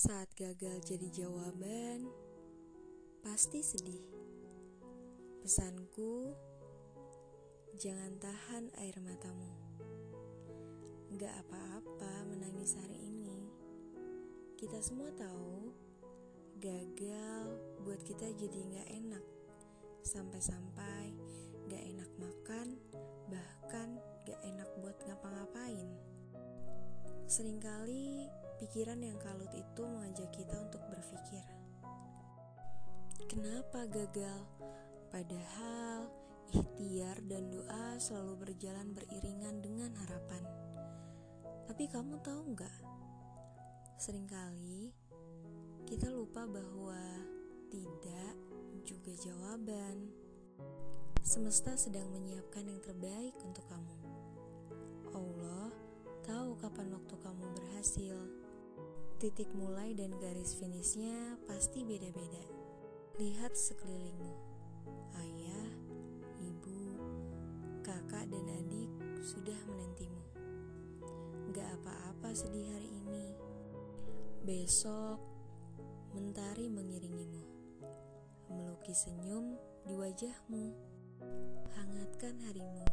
Saat gagal jadi jawaban, pasti sedih. Pesanku, jangan tahan air matamu. Gak apa-apa menangis hari ini. Kita semua tahu, gagal buat kita jadi gak enak. Sampai-sampai gak enak makan, bahkan gak enak buat ngapa-ngapain. Seringkali pikiran yang kalut itu mengajak kita untuk berpikir, kenapa gagal? Padahal ikhtiar dan doa selalu berjalan beriringan dengan harapan. Tapi kamu tahu nggak? Seringkali kita lupa bahwa tidak juga jawaban. Semesta sedang menyiapkan yang terbaik untuk kamu. Titik mulai dan garis finishnya pasti beda-beda. Lihat sekelilingmu. Ayah, ibu, kakak dan adik sudah menantimu. Gak apa-apa sedih hari ini. Besok, mentari mengiringimu. Melukis senyum di wajahmu. Hangatkan harimu.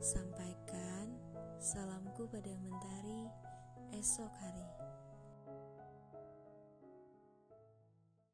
Sampaikan Salamku pada mentari esok hari.